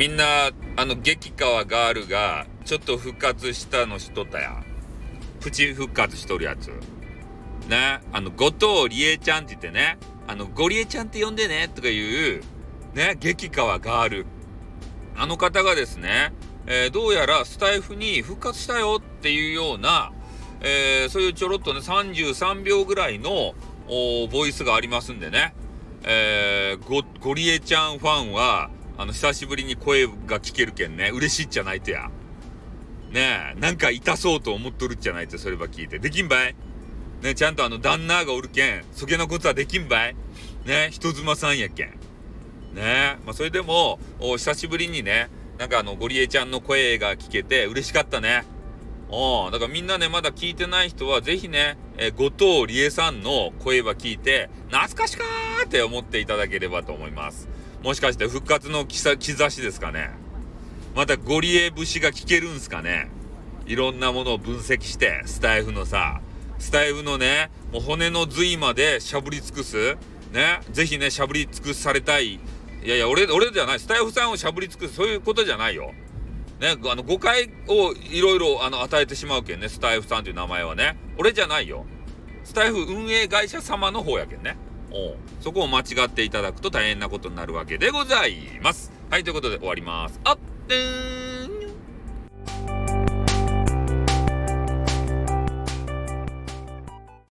みんな、あの、激川ガールが、ちょっと復活したのしとったや。プチ復活しとるやつ。ね、あの、後藤理恵ちゃんって言ってね、あの、ゴリエちゃんって呼んでね、とかいう、ね、激川ガール。あの方がですね、えー、どうやらスタイフに復活したよっていうような、えー、そういうちょろっとね、33秒ぐらいの、ボイスがありますんでね、えー、ゴリエちゃんファンは、あの、久しぶりに声が聞けるけんね、嬉しいっちゃないとや。ねえ、なんか痛そうと思っとるっちゃないと、それば聞いて。できんばい？ねちゃんとあの、旦那がおるけん、そげなことはできんばい？ね人妻さんやけん。ねまあ、それでも、お久しぶりにね、なんかあの、ゴリエちゃんの声が聞けて嬉しかったね。おだからみんなね、まだ聞いてない人は、ぜひね、えー、後藤理恵さんの声は聞いて、懐かしかーって思っていただければと思います。もしかして復活の兆しですかね。またゴリエ節が聞けるんすかね。いろんなものを分析して、スタイフのさ、スタイフのね、もう骨の髄までしゃぶり尽くす。ね、ぜひね、しゃぶり尽くされたい。いやいや、俺、俺じゃない。スタイフさんをしゃぶり尽くす。そういうことじゃないよ。ね、あの、誤解をいろいろ、あの、与えてしまうけんね、スタイフさんという名前はね。俺じゃないよ。スタイフ運営会社様の方やけんね。そこを間違っていただくと大変なことになるわけでございます。はい、ということで終わります。あってー